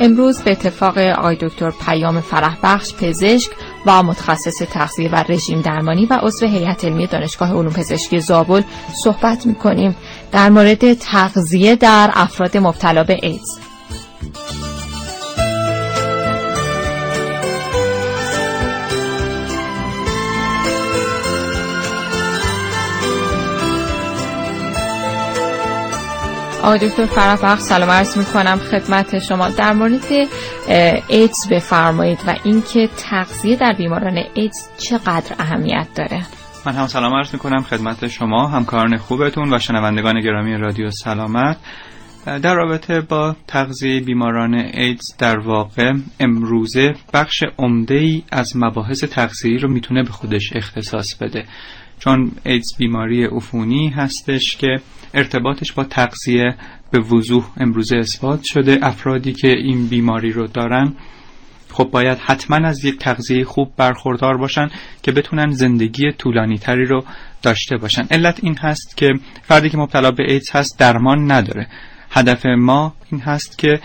امروز به اتفاق آقای دکتر پیام فرح بخش پزشک و متخصص تغذیه و رژیم درمانی و عضو هیئت علمی دانشگاه علوم پزشکی زابل صحبت می‌کنیم در مورد تغذیه در افراد مبتلا به ایدز. آقای دکتر فرافخ سلام عرض می کنم خدمت شما. در مورد ایدز بفرمایید و اینکه تغذیه در بیماران ایدز چقدر اهمیت داره. من هم سلام عرض می کنم خدمت شما همکاران خوبتون و شنوندگان گرامی رادیو سلامت. در رابطه با تغذیه بیماران ایدز در واقع امروزه بخش عمده ای از مباحث تغذیه رو می‌تونه به خودش اختصاص بده. چون ایدز بیماری عفونی هستش که ارتباطش با تغذیه به وضوح امروزه اثبات شده. افرادی که این بیماری رو دارن خب باید حتما از یک تغذیه خوب برخوردار باشن که بتونن زندگی طولانی تری رو داشته باشن. علت این هست که فردی که مبتلا به ایدز هست درمان نداره. هدف ما این هست که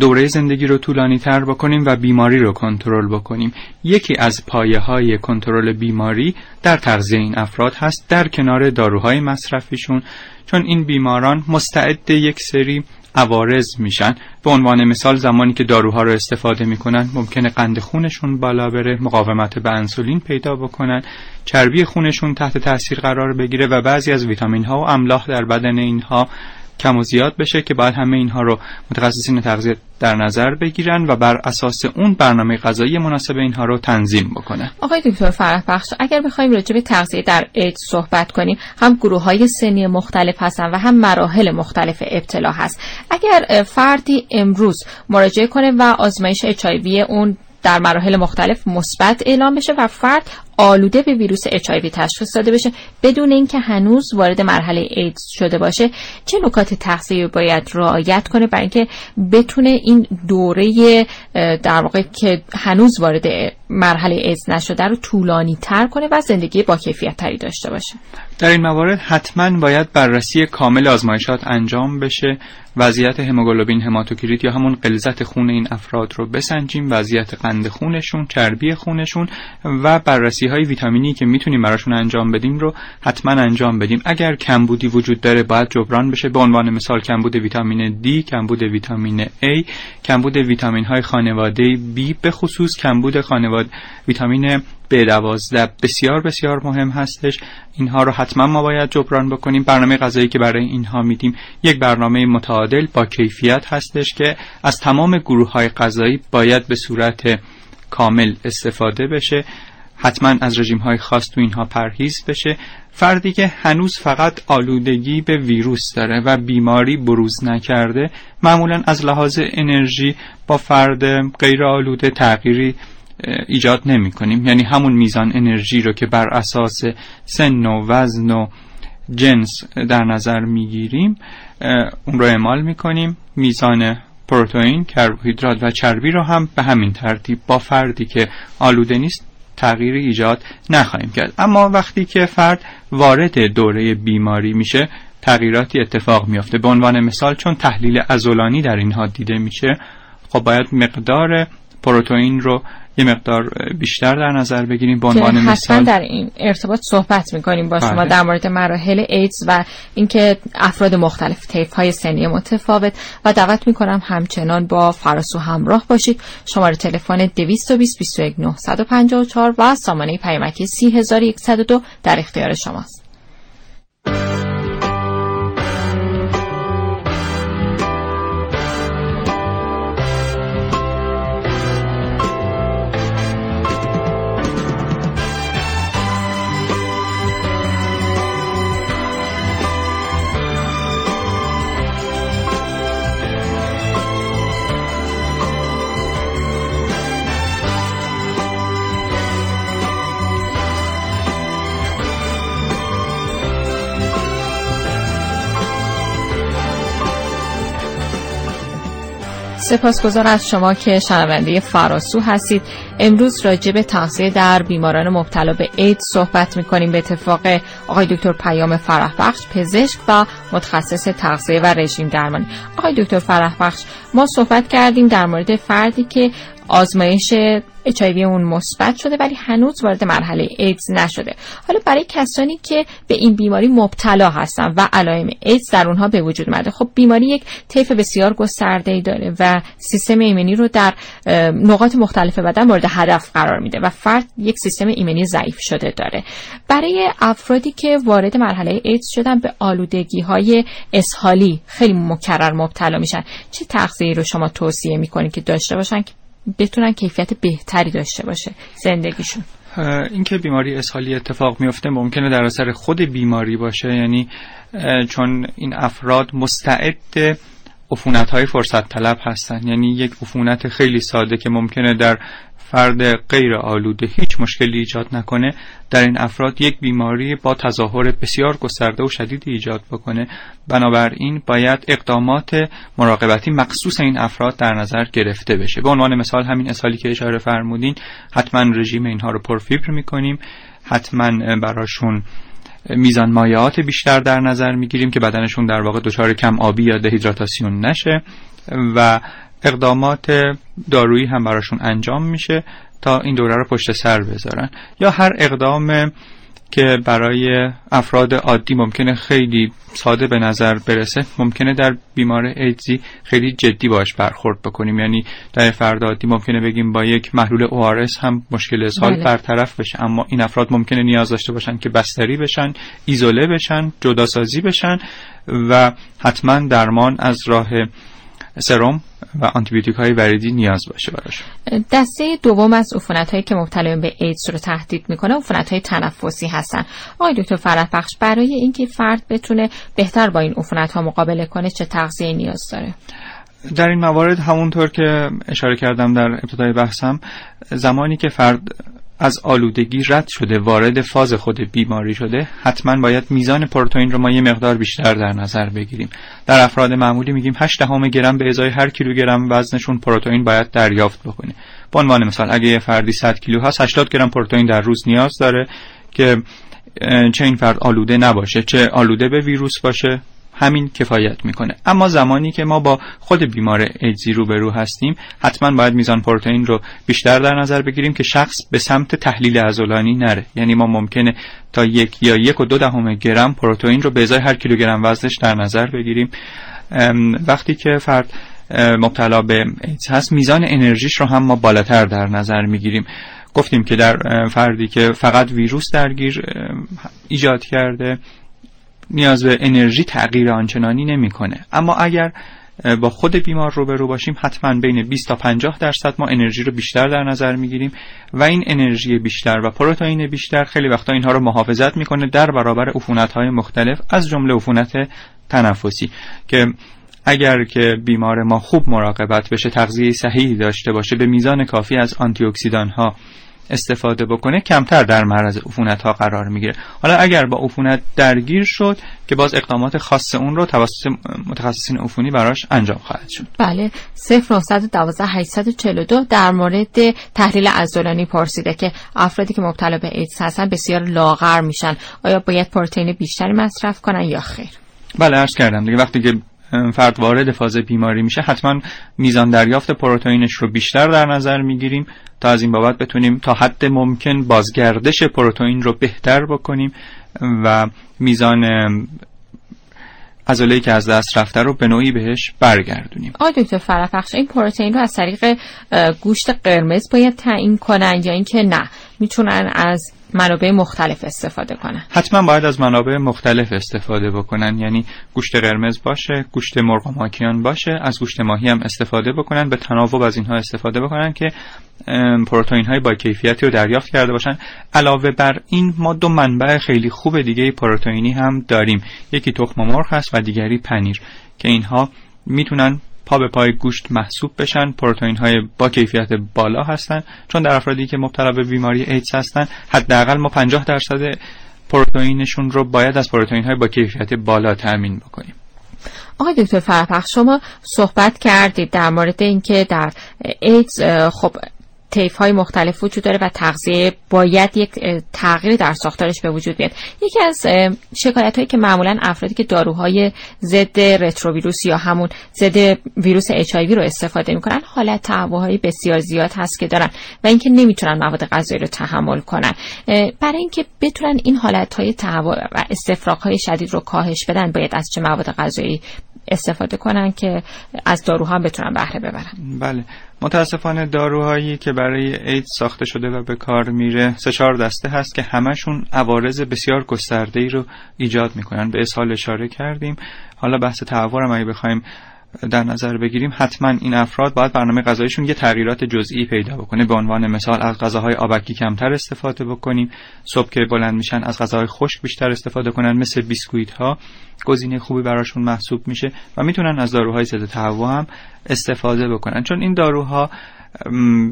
دوره زندگی رو طولانی تر بکنیم و بیماری رو کنترل بکنیم. یکی از پایه های کنترل بیماری در تغذیه این افراد هست در کنار داروهای مصرفیشون چون این بیماران مستعد یک سری عوارض میشن. به عنوان مثال زمانی که داروها رو استفاده می‌کنن ممکنه قند خونشون بالا بره مقاومت به انسولین پیدا بکنن چربی خونشون تحت تاثیر قرار بگیره و بعضی از ویتامین ها و املاح در بدن اینها کم و زیاد بشه که باید همه اینها رو متخصصین تغذیه در نظر بگیرن و بر اساس اون برنامه غذایی مناسب اینها رو تنظیم بکنه آقای دکتر فرح بخش اگر بخوایم راجع به تغذیه در ایدز صحبت کنیم هم گروه های سنی مختلف هستن و هم مراحل مختلف ابتلا هست. اگر فردی امروز مراجعه کنه و آزمایش اچ اون در مراحل مختلف مثبت اعلام بشه و فرد آلوده به ویروس اچ تشخیص داده بشه بدون اینکه هنوز وارد مرحله ایدز شده باشه. چه نکات تغذیه باید رعایت کنه برای اینکه بتونه این دوره در واقع که هنوز وارد مرحله ایدز نشده رو طولانی تر کنه و زندگی با کیفیت تری داشته باشه. در این موارد حتما باید بررسی کامل آزمایشات انجام بشه. وضعیت هموگلوبین هماتوکریت یا همون غلظت خون این افراد رو بسنجیم. وضعیت قند خونشون چربی خونشون و بررسی های ویتامینی که می‌تونیم براشون انجام بدیم رو حتما انجام بدیم. اگر کمبودی وجود داره باید جبران بشه. به عنوان مثال کمبود ویتامین D کمبود ویتامین A کمبود ویتامین های خانواده B به خصوص کمبود خانواده ویتامین به دوازده. بسیار بسیار مهم هستش. اینها رو حتما ما باید جبران بکنیم. برنامه غذایی که برای اینها میدیم. یک برنامه متعادل با کیفیت هستش که از تمام گروه های غذایی باید به صورت کامل استفاده بشه. حتما از رژیم های خاص تو اینها پرهیز بشه. فردی که هنوز فقط آلودگی به ویروس داره و بیماری بروز نکرده معمولا از لحاظ انرژی با فرد غیر آلوده تغییری ایجاد نمی کنیم یعنی همون میزان انرژی رو که بر اساس سن و وزن و جنس در نظر می‌گیریم اون رو اعمال می‌کنیم. میزان پروتئین، کربوهیدرات و چربی رو هم به همین ترتیب با فردی که آلوده نیست تغییری ایجاد نخواهیم کرد. اما وقتی که فرد وارد دوره بیماری میشه تغییراتی اتفاق میافته. به عنوان مثال چون تحلیل ازولانی در اینها دیده میشه خب باید مقدار پروتئین رو یه مقدار بیشتر در نظر بگیریم به عنوان مثال. در این ارتباط صحبت می‌کنیم با شما بله. در مورد مراحل ایدز و اینکه افراد مختلف طیف های سنی متفاوت و دعوت می‌کنم همچنان با فراسو همراه باشید. شماره تلفن 220 21 954 و سامانه پیامکی 3102 در اختیار شماست. سپاسگزار از شما که شنونده فراسو هستید. امروز راجع به تغذیه در بیماران مبتلا به اید صحبت می‌کنیم. به اتفاق آقای دکتر پیام فرح بخش پزشک و متخصص تغذیه و رژیم درمانی. آقای دکتر فرح بخش ما صحبت کردیم در مورد فردی که آزمایش اچ اون مثبت شده ولی هنوز وارد مرحله ایدز نشده. حالا برای کسانی که به این بیماری مبتلا هستن و علائم ایدز در اونها به وجود اومده خب بیماری یک طیف بسیار گسترده ای داره و سیستم ایمنی رو در نقاط مختلف بدن مورد هدف قرار میده و فرد یک سیستم ایمنی ضعیف شده داره. برای افرادی که وارد مرحله ایدز شدن به آلودگی های اسهالی خیلی مکرر مبتلا میشن. چه تغذیه‌ای رو شما توصیه می‌کنید که داشته باشن که بتونن کیفیت بهتری داشته باشه زندگیشون. اینکه بیماری اسهالی اتفاق میفته ممکنه در اثر خود بیماری باشه یعنی چون این افراد مستعد عفونت های فرصت طلب هستن. یعنی یک عفونت خیلی ساده که ممکنه در فرد غیر آلوده هیچ مشکلی ایجاد نکنه در این افراد یک بیماری با تظاهر بسیار گسترده و شدید ایجاد بکنه. بنابراین باید اقدامات مراقبتی مخصوص این افراد در نظر گرفته بشه. به عنوان مثال همین اسالی که اشاره فرمودین حتما رژیم اینها رو پرفیبر می‌کنیم حتما براشون میزان مایعات بیشتر در نظر می‌گیریم که بدنشون در واقع دچار کم آبی یا دهیدراتاسیون نشه و اقدامات دارویی هم براشون انجام میشه تا این دوره رو پشت سر بذارن. یا هر اقدام که برای افراد عادی ممکنه خیلی ساده به نظر برسه ممکنه در بیمار ایدزی خیلی جدی باش برخورد بکنیم. یعنی در فرد عادی ممکنه بگیم با یک محلول ORS هم مشکل اسهال بله. برطرف بشه. اما این افراد ممکنه نیاز داشته باشن که بستری بشن ایزوله بشن جداسازی بشن و حتما درمان از راه سرم و آنتیبیوتیک های وریدی نیاز باشه براش. دسته دوم از عفونت هایی که مبتلا به ایدز رو تهدید می‌کنه عفونت های تنفسی هستن. آقای دکتر فرح بخش برای اینکه فرد بتونه بهتر با این عفونت ها مقابله کنه چه تغذیه نیاز داره؟ در این موارد همونطور که اشاره کردم در ابتدای بحثم زمانی که فرد از آلودگی رد شده وارد فاز خود بیماری شده حتما باید میزان پروتئین رو ما یه مقدار بیشتر در نظر بگیریم. در افراد معمولی میگیم 8 دهم گرم به ازای هر کیلوگرم وزنشون پروتئین باید دریافت بکنه. به عنوان مثال اگه یه فردی 100 کیلو هست 80 گرم پروتئین در روز نیاز داره که چه این فرد آلوده نباشه چه آلوده به ویروس باشه. همین کفایت می‌کنه. اما زمانی که ما با خود بیمار ایدزی روبرو هستیم حتما باید میزان پروتئین رو بیشتر در نظر بگیریم که شخص به سمت تحلیل عضلانی نره. یعنی ما ممکنه تا یک یا یک و دو دهم گرم پروتئین رو به ازای هر کیلوگرم وزنش در نظر بگیریم. وقتی که فرد مبتلا به ایدز هست میزان انرژیش رو هم ما بالاتر در نظر می‌گیریم. گفتیم که در فردی که فقط ویروس درگیر ایجاد کرده نیاز به انرژی تغییر آنچنانی نمی‌کنه. اما اگر با خود بیمار روبرو باشیم حتما بین 20 تا 50 درصد ما انرژی رو بیشتر در نظر می‌گیریم و این انرژی بیشتر و پروتئین بیشتر خیلی وقتا اینها رو محافظت می‌کنه در برابر عفونت های مختلف از جمله عفونت تنفسی که اگر که بیمار ما خوب مراقبت بشه تغذیه صحیحی داشته باشه به میزان کافی از آنتی ها استفاده بکنه کمتر در معرض عفونت ها قرار می‌گیره. حالا اگر با عفونت درگیر شد که باز اقدامات خاص اون رو توسط متخصصین عفونی براش انجام خواهد شد. بله 0912 842 در مورد تحلیل عضلانی پرسیده که افرادی که مبتلا به ایدز هستن بسیار لاغر میشن. آیا باید پروتئین بیشتری مصرف کنن یا خیر؟ بله عرض کردم دیگه وقتی که فرد وارد فاز بیماری میشه حتما میزان دریافت پروتئینش رو بیشتر در نظر می‌گیریم تا از این بابت بتونیم تا حد ممکن بازگردش پروتئین رو بهتر بکنیم و میزان عضله که از دست رفته رو به نوعی بهش برگردونیم. آقای دکتر فرافخش این پروتئین رو از طریق گوشت قرمز باید تعیین کنن یا اینکه نه؟ می‌تونن از منابع مختلف استفاده کنن. حتما باید از منابع مختلف استفاده بکنن. یعنی گوشت قرمز باشه گوشت مرغ ماکیان باشه از گوشت ماهی هم استفاده بکنن به تناوب از اینها استفاده بکنن که پروتئین های با کیفیتی رو دریافت کرده باشن. علاوه بر این ما دو منبع خیلی خوب دیگه پروتئینی هم داریم. یکی تخم مرغ هست و دیگری پنیر که اینها می‌تونن پا به پای گوشت محسوب بشن. پروتئین های با کیفیت بالا هستن. چون در افرادی که مبتلا به بیماری ایدز هستن حداقل ما 50 درصد پروتئینشون رو باید از پروتئین های با کیفیت بالا تامین بکنیم. آقای دکتر فرپخش شما صحبت کردید در مورد اینکه در ایدز خب تیف های مختلف وجود داره و تغذیه باید یک تغییری در ساختارش به وجود بیاد. یکی از شکایت هایی که معمولا افرادی که داروهای ضد رتروویروس یا همون ضد ویروس اچ رو استفاده می‌کنن حالت تهوعهای بسیار زیاد هست که دارن و اینکه نمی‌تونن مواد غذایی رو تحمل کنن. برای اینکه بتونن این حالت های تهوع و استفراغ های شدید رو کاهش بدن باید از چه مواد غذایی استفاده کنن که از داروها بتونن بهره ببرن. بله. متاسفانه داروهایی که برای اید ساخته شده و به کار میره سه چهار دسته هست که همشون عوارض بسیار گسترده ای رو ایجاد می‌کنن. به اسهال اشاره کردیم. حالا بحث تعور اگه بخوایم در نظر بگیریم حتما این افراد باید برنامه غذایشون یه تغییرات جزئی پیدا بکنه. به عنوان مثال از غذاهای آبکی کمتر استفاده بکنیم. صبح که بلند میشن از غذاهای خشک بیشتر استفاده کنن مثل بیسکویت ها گزینه خوبی براشون محسوب میشه و می‌تونن از داروهای ضد تهوع هم استفاده بکنن. چون این داروها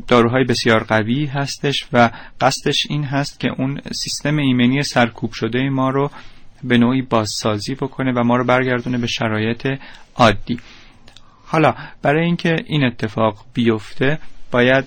داروهای بسیار قوی هستش و قصدش این هست که اون سیستم ایمنی سرکوب شده ما رو به نوعی بازسازی بکنه و ما رو برگردونه به شرایط عادی. حالا برای اینکه این اتفاق بیفته باید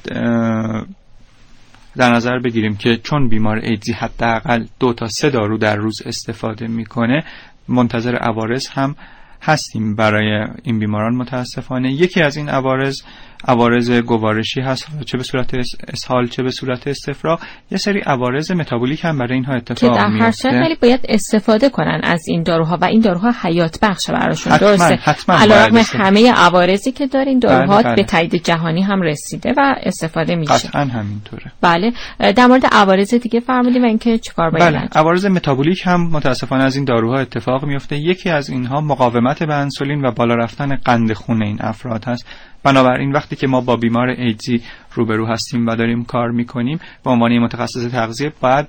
در نظر بگیریم که چون بیمار ایدزی حداقل دو تا سه دارو در روز استفاده می‌کنه منتظر عوارض هم هستیم برای این بیماران متاسفانه. یکی از این عوارض عوارض گوارشی هست. چه به صورت اسهال چه به صورت استفراغ. یه سری عوارض متابولیک هم برای اینها اتفاق میفته که در هر صورت باید استفاده کنن از این داروها و این داروها حیات بخش براشون. حتما درسته. حتما علاوه همه عوارضی که دارین داروها بله، بله. به تایید جهانی هم رسیده و استفاده میشه. قطعا همینطوره. بله. در مورد عوارض دیگه فرمودیم اینکه چیکار باید بله. عوارض متابولیک هم متاسفانه از این داروها اتفاق میفته. یکی از اینها مقاومت به انسولین و بالا رفتن قند خون این افراد هست. بنابراین وقتی که ما با بیمار ایدزی روبرو هستیم و داریم کار می‌کنیم به عنوان متخصص تغذیه باید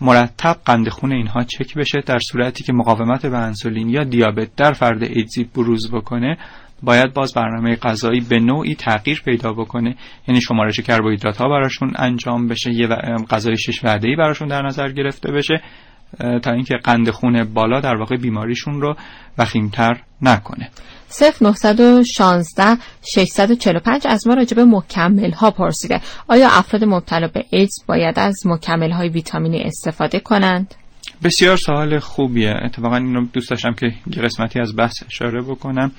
مرتب قند خون اینها چک بشه در صورتی که مقاومت به انسولین یا دیابت در فرد ایدزی بروز بکنه باید باز برنامه غذایی به نوعی تغییر پیدا بکنه. یعنی شمارش کربوهیدرات ها براشون انجام بشه یه غذای شش وعده ای براشون در نظر گرفته بشه. تا اینکه قند خون بالا در واقع بیماریشون رو وخیمتر نکنه. 0916 645 از ما راجع به مکمل ها پرسیده. آیا افراد مبتلا به ایدز باید از مکمل های ویتامینی استفاده کنند؟ بسیار سوال خوبیه. اتفاقا اینو دوست داشتم که یه قسمتی از بحث اشاره بکنم.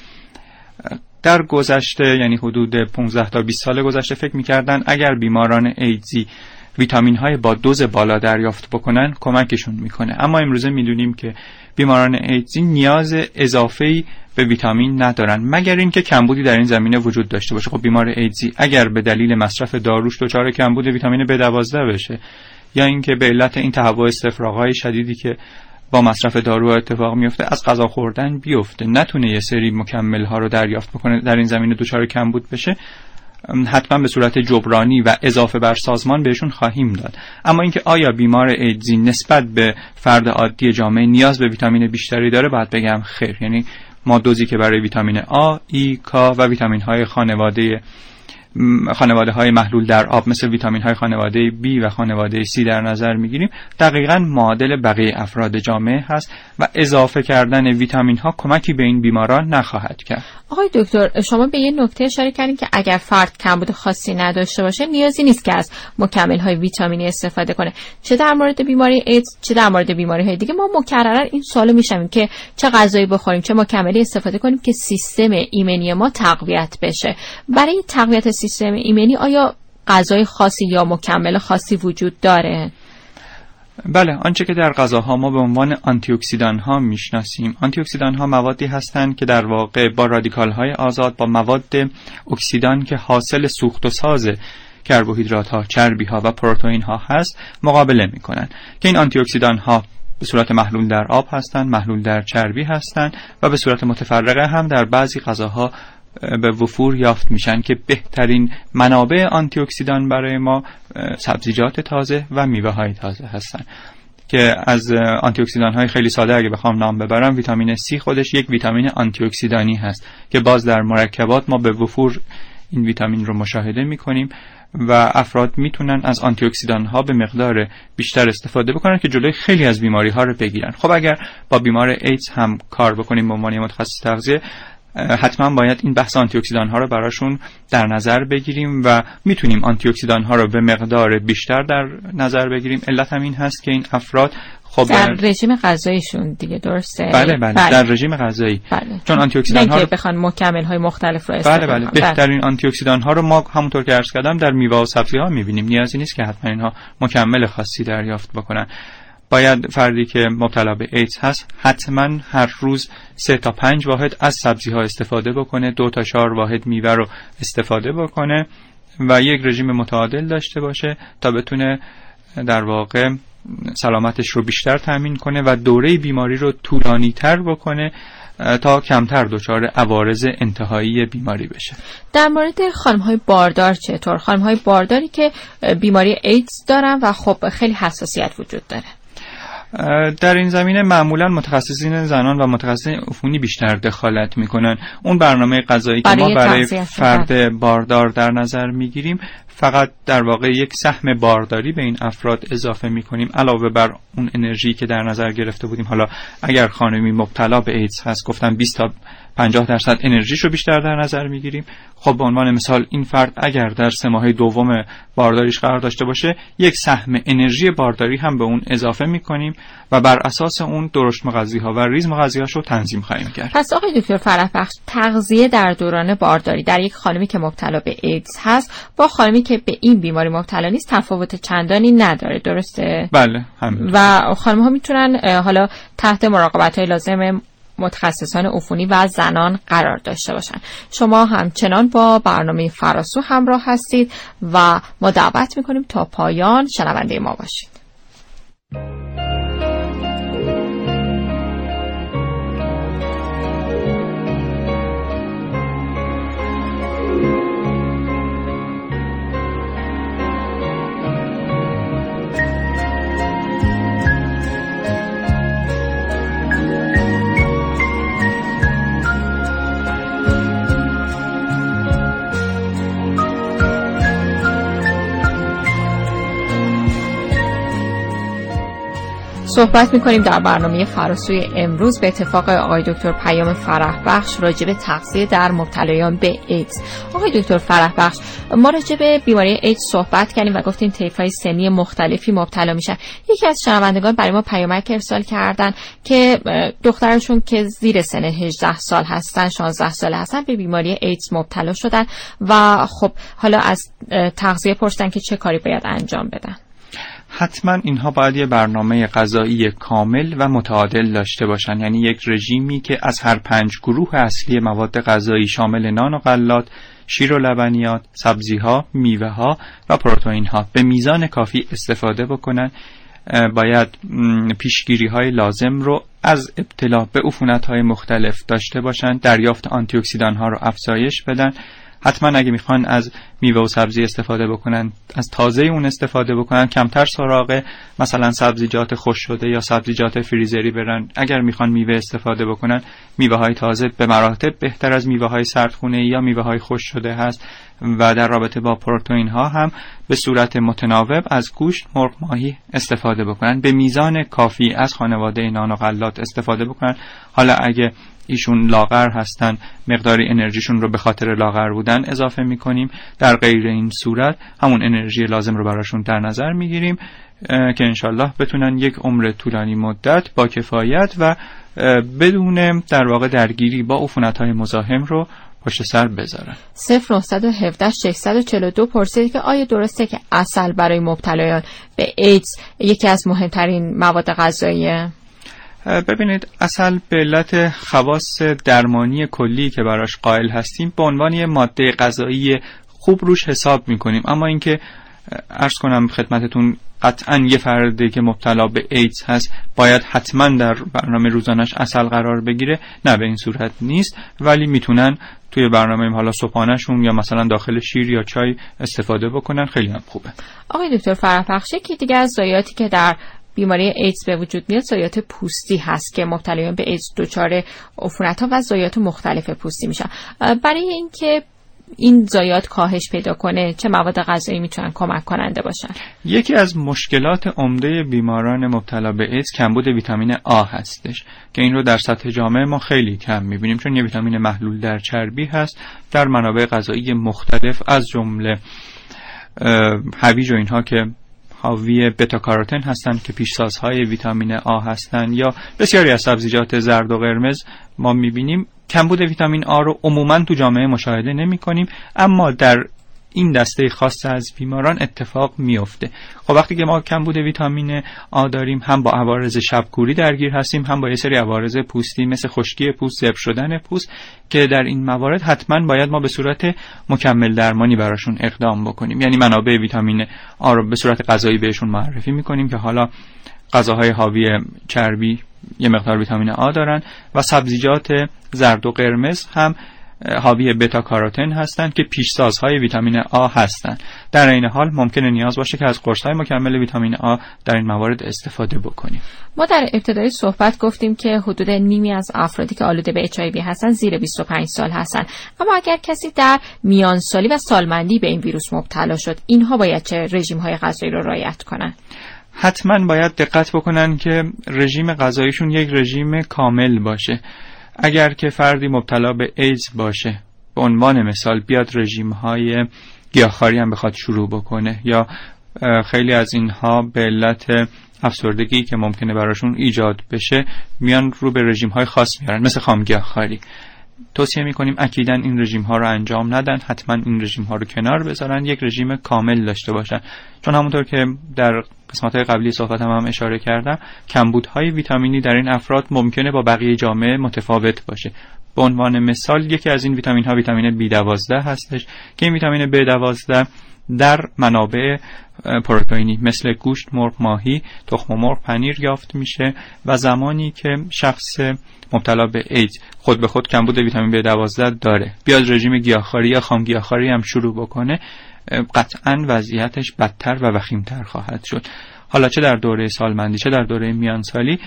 در گذشته یعنی حدود 15 تا 20 سال گذشته فکر می‌کردن اگر بیماران ایدزی ویتامین های با دوز بالا دریافت بکنن کمکشون می‌کنه. اما امروزه می‌دونیم که بیماران ایدزی نیاز اضافه به ویتامین ندارن. مگر اینکه کمبودی در این زمینه وجود داشته باشه. خب بیمار ایدزی اگر به دلیل مصرف داروش دچار کمبود ویتامین B12 بشه یا اینکه به علت این تهوع استفراغ شدیدی که با مصرف دارو اتفاق میفته از غذا خوردن بیفته. نتونه یه سری مکمل ها رو دریافت بکنه در این زمینه دچار کمبود بشه. حتما به صورت جبرانی و اضافه بر سازمان بهشون خواهیم داد. اما اینکه آیا بیمار ایدزی نسبت به فرد عادی جامعه نیاز به ویتامین بیشتری داره بعد بگم خیر. یعنی ما دوزی که برای ویتامین آ، ای، کا و ویتامین های خانواده خانواده های محلول در آب مثل ویتامین های خانواده B و خانواده C در نظر می‌گیریم. دقیقا معادل بقیه افراد جامعه هست و اضافه کردن ویتامین ها کمکی به این بیماران نخواهد کرد. آقای دکتر شما به یه نکته اشاره کردین که اگر فرد کمبود خاصی نداشته باشه نیازی نیست که از مکمل های ویتامینی استفاده کنه. چه در مورد بیماری ایدز چه در مورد بیماری های دیگه. ما مکررا این سوالو می‌شنویم که چه غذایی بخوریم چه مکملی استفاده کنیم که سیستم ایمنی ما تقویت بشه. برای تقویت سیستم ایمنی آیا غذای خاصی یا مکمل خاصی وجود داره؟ بله آنچه که در غذاها ما به عنوان آنتی اکسیدان ها می‌شناسیم. آنتی اکسیدان ها موادی هستند که در واقع با رادیکال های آزاد با مواد اکسیدان که حاصل سوخت و ساز کربوهیدرات ها چربی ها و پروتئین ها هست مقابله می کنند که این آنتی اکسیدان ها به صورت محلول در آب هستند محلول در چربی هستند و به صورت متفرقه هم در بعضی غذاها به وفور یافت میشن که بهترین منابع آنتی اکسیدان برای ما سبزیجات تازه و میوه های تازه هستن. که از آنتی اکسیدان های خیلی ساده اگه بخوام نام ببرم ویتامین C خودش یک ویتامین آنتی اکسیدانی هست که باز در مرکبات ما به وفور این ویتامین رو مشاهده می‌کنیم و افراد می‌تونن از آنتی اکسیدان ها به مقدار بیشتر استفاده بکنن که جلوی خیلی از بیماری ها رو بگیرن. خب اگر با بیمار ایدز هم کار بکنیم به عنوان متخصص تغذیه حتما باید این بحث آنتی اکسیدان ها رو براشون در نظر بگیریم و می‌تونیم آنتی اکسیدان ها رو به مقدار بیشتر در نظر بگیریم. علت هم این هست که این افراد خب در رژیم غذاییشون دیگه درسته؟ بله بله, بله. در رژیم غذایی. بله. چون آنتی اکسیدان ها رو بخوان مکمل های مختلف رو استفاده بله بله بهترین آنتی اکسیدان ها رو ما همونطور که عرض کردم در میوه و سبزی ها می‌بینیم. نیازی نیست که حتما اینها مکمل خاصی دریافت بکنن. باید فردی که مبتلا به ایدز هست حتما هر روز سه تا پنج واحد از سبزی ها استفاده بکنه دو تا چهار واحد میوه رو استفاده بکنه و یک رژیم متعادل داشته باشه تا بتونه در واقع سلامتش رو بیشتر تأمین کنه و دوره بیماری رو طولانی تر بکنه تا کمتر دچار عوارض انتهایی بیماری بشه. در مورد خانم های باردار چطور؟ خانم های بارداری که بیماری ایدز دارن و خب خیلی حساسیت وجود داره. در این زمینه معمولا متخصصین زنان و متخصصین عفونی بیشتر دخالت می‌کنن. اون برنامه غذایی که ما برای فرد باردار در نظر می‌گیریم فقط در واقع یک سهم بارداری به این افراد اضافه می کنیم علاوه بر اون انرژی که در نظر گرفته بودیم. حالا اگر خانمی مبتلا به ایدز هست گفتم 20 تا 50 درصد انرژیش رو بیشتر در نظر می‌گیریم. خب به عنوان مثال این فرد اگر در سه ماه دوم بارداریش قرار داشته باشه یک سهم انرژی بارداری هم به اون اضافه می‌کنیم. و بر اساس اون درشت مغذی ها و ریز مغذی رو تنظیم خواهیم کرد. پس آقای دکتر فرح بخش تغذیه در دوران بارداری در یک خانمی که مبتلا به ایدز هست با خانمی که به این بیماری مبتلا نیست تفاوت چندانی نداره درسته؟ بله همین. و خانم ها می‌تونن حالا تحت مراقبت های لازم متخصصان عفونی و زنان قرار داشته باشند شما همچنان با برنامه فراسو همراه هستید و ما دعوت می‌کنیم تا پایان شنونده ما باشید. صحبت می‌کنیم در برنامه فراسوی امروز به اتفاق آقای دکتر پیام فرح بخش راجع به تغذیه در مبتلایان به ایدز. آقای دکتر فرح بخش ما راجع بیماری ایدز صحبت کردیم و گفتیم طیف های سنی مختلفی مبتلا میشن. یکی از شنوندگان برای ما پیامک ارسال کردن که دخترشون که زیر سن 18 سال هستن 16 سال هستن به بیماری ایدز مبتلا شدن و خب حالا از تغذیه پرسیدن که چه کاری باید انجام بدن. حتما اینها باید یه برنامه غذایی کامل و متعادل داشته باشن. یعنی یک رژیمی که از هر پنج گروه اصلی مواد غذایی شامل نان و غلات شیر و لبنیات، سبزی ها، و پروتئین ها به میزان کافی استفاده بکنن. باید پیشگیری های لازم رو از ابتلا به عفونت های مختلف داشته باشند دریافت آنتی ها رو افزایش بدن. حتما اگه می‌خوان از میوه و سبزی استفاده بکنن از تازه اون استفاده بکنن کمتر سراغ مثلا سبزیجات خوش شده یا سبزیجات فریزری برن. اگر می‌خوان میوه استفاده بکنن میوه های تازه به مراتب بهتر از میوه های سردخونه یا میوه های خوش شده هست و در رابطه با پروتئین ها هم به صورت متناوب از گوشت مرغ ماهی استفاده بکنن. به میزان کافی از خانواده نان و غلات استفاده بکنن. حالا اگه ایشون لاغر هستن مقداری انرژیشون رو به خاطر لاغر بودن اضافه می‌کنیم. در غیر این صورت همون انرژی لازم رو براشون در نظر می‌گیریم که انشالله بتونن یک عمر طولانی مدت با کفایت و بدون در واقع درگیری با عفونت های مزاحم رو پشت سر بذارن. 0917 642 پرسید که آیا درسته که اصل برای مبتلایان به ایدز یکی از مهمترین مواد غذاییه؟ ببینید اصل به علت خواص درمانی کلی که براش قائل هستیم به عنوان یه ماده غذایی خوب روش حساب می‌کنیم. اما اینکه ارز کنم خدمتتون قطعا یه فردی که مبتلا به ایدز هست باید حتما در برنامه روزانش اصل قرار بگیره نه به این صورت نیست. ولی می‌تونن توی برنامه حالا صبحانهشون یا مثلا داخل شیر یا چای استفاده بکنن. خیلی هم خوبه. آقای دکتر فرافخشه که دیگه از زایاتی که در بیماری ایدز به وجود میاد زایات پوستی هست که مبتلایان به ایدز دچار عفونت ها و زایات مختلف پوستی میشن. برای اینکه این زایات کاهش پیدا کنه چه مواد غذایی می‌تونن کمک کننده باشن؟ یکی از مشکلات عمده بیماران مبتلا به ایدز کمبود ویتامین آ هستش که این رو در سطح جامعه ما خیلی کم می‌بینیم چون یه ویتامین محلول در چربی هست در منابع غذایی مختلف از جمله هویج و اینها که حاوی بتا کاروتن هستند که پیشسازهای ویتامین آ هستند یا بسیاری از سبزیجات زرد و قرمز ما می‌بینیم. کمبود ویتامین آ رو عموما تو جامعه مشاهده نمی کنیم اما در این دسته خاص از بیماران اتفاق میفته خب وقتی که ما کمبود ویتامین آ داریم هم با عوارض شبکوری درگیر هستیم هم با یه سری عوارض پوستی مثل خشکی پوست زبر شدن پوست که در این موارد حتما باید ما به صورت مکمل درمانی براشون اقدام بکنیم. یعنی منابع ویتامین آ رو به صورت غذایی بهشون معرفی می‌کنیم که حالا غذاهای حاوی چربی یه مقدار ویتامین آ دارن و سبزیجات زرد و قرمز هم حاوی بتا کاروتن هستند که پیشسازهای ویتامین آ هستند. در این حال ممکنه نیاز باشه که از قرصهای مکمل ویتامین آ در این موارد استفاده بکنیم. ما در ابتدای صحبت گفتیم که حدود نیمی از افرادی که آلوده به اچ هستن زیر 25 سال هستن. اما اگر کسی در میان سالی و سالمندی به این ویروس مبتلا شد اینها باید چه رژیم های غذایی رو رعایت کنن؟ حتما باید دقت بکنن که رژیم غذاییشون یک رژیم کامل باشه. اگر که فردی مبتلا به ایدز باشه به عنوان مثال بیاد رژیم های گیاهخواری هم بخواد شروع بکنه یا خیلی از اینها به علت افسردگی که ممکنه براشون ایجاد بشه میان رو به رژیم های خاص میارن مثل خامگیاهخواری توصیه می‌کنیم اکیدا این رژیم ها رو انجام ندن حتما این رژیم ها رو کنار بذارن یک رژیم کامل داشته باشن. چون همونطور که در قسمت های قبلی صحبت هم, هم اشاره کردم کمبودهای ویتامینی در این افراد ممکنه با بقیه جامعه متفاوت باشه. به عنوان مثال یکی از این ویتامین ها ویتامین B12 هستش که این ویتامین B12 در منابع پروتئینی مثل گوشت، مرغ، ماهی، تخم مرغ، پنیر یافت میشه و زمانی که شخص مبتلا به اید خود به خود کمبود ویتامین B12 داره. بیاد رژیم گیاهخواری یا خام گیاهخواری هم شروع بکنه قطعا وضعیتش بدتر و وخیمتر خواهد شد. حالا چه در دوره سالمندی چه در دوره میانسالی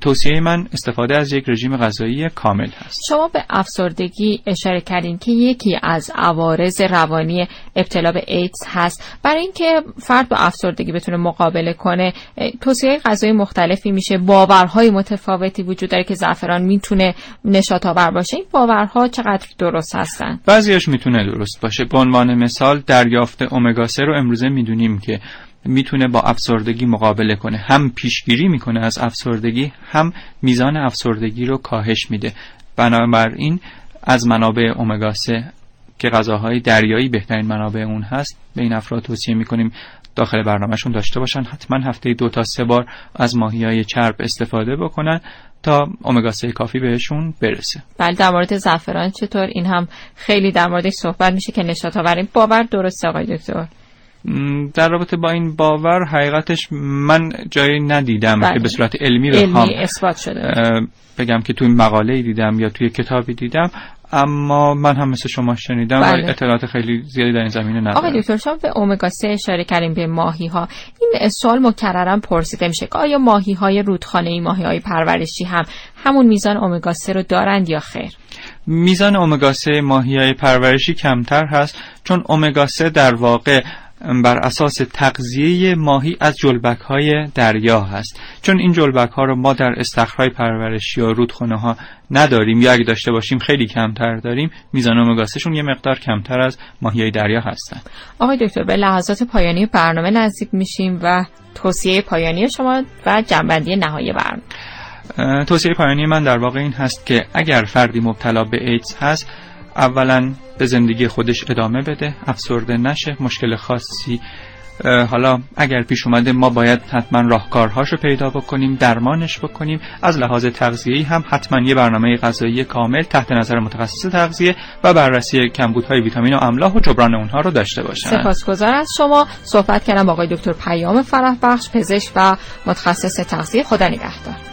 توصیه من استفاده از یک رژیم غذایی کامل هست. شما به افسردگی اشاره کردین که یکی از عوارض روانی ابتلا به ایدز هست. برای اینکه فرد با افسردگی بتونه مقابله کنه توصیه غذایی مختلفی میشه. باورهای متفاوتی وجود داره که زعفران می‌تونه نشاط آور باشه. این باورها چقدر درست هستن؟ بعضیش می‌تونه درست باشه. به عنوان مثال دریافت امگا 3 رو امروزه می‌دونیم که می‌تونه با افسردگی مقابله کنه. هم پیشگیری می‌کنه از افسردگی هم میزان افسردگی رو کاهش میده. بنابراین از منابع امگا 3 که غذاهای دریایی بهترین منابع اون هست به این افراد توصیه می‌کنیم داخل برنامهشون داشته باشن. حتما هفته دو تا سه بار از ماهی های چرب استفاده بکنن تا امگا 3 کافی بهشون برسه. بله در مورد زعفران چطور؟ این هم خیلی در موردش صحبت میشه که نشاط آوریم. باور درسته آقای دکتر. در رابطه با این باور حقیقتش من جایی ندیدم بله. که به صورت علمی بخوام اثبات شده بگم که توی مقاله دیدم یا توی کتابی دیدم اما من هم مثل شما شنیدم بله. و اطلاعات خیلی زیادی در این زمینه ندارم آقای دکتر شما به اومگا 3 اشاره کردیم به ماهی ها این سوال مکررا پرسیده میشه که آیا ماهی های رودخانه ای ماهی های پرورشی هم همون میزان اومگا 3 رو دارند یا خیر میزان اومگا 3 ماهی های پرورشی کمتر هست چون اومگا 3 در واقع بر اساس تغذیه ماهی از جلبک های دریا هست. چون این جلبک ها رو ما در استخرهای پرورشی یا رودخانه ها نداریم یا اگه داشته باشیم خیلی کمتر داریم میزان اومگاسشون یه مقدار کمتر از ماهی های دریا هستن. آقای دکتر به لحظات پایانی برنامه نزدیک میشیم و توصیه پایانی شما و جنبندی نهایی برنامه. توصیه پایانی من در واقع این هست که اگر فردی مبتلا به ایدز هست اولا به زندگی خودش ادامه بده. افسرده نشه. مشکل خاصی. حالا اگر پیش اومده ما باید حتما راهکارهاشو پیدا بکنیم درمانش بکنیم. از لحاظ تغذیه‌ای هم حتما یه برنامه غذایی کامل تحت نظر متخصص تغذیه و بررسی کمبودهای ویتامین و املاح و جبران اونها رو داشته باشن. سپاسگزار از شما. صحبت کردم با آقای دکتر پیام فرح بخش پزشک و متخصص تغذیه. خدا نگهدار.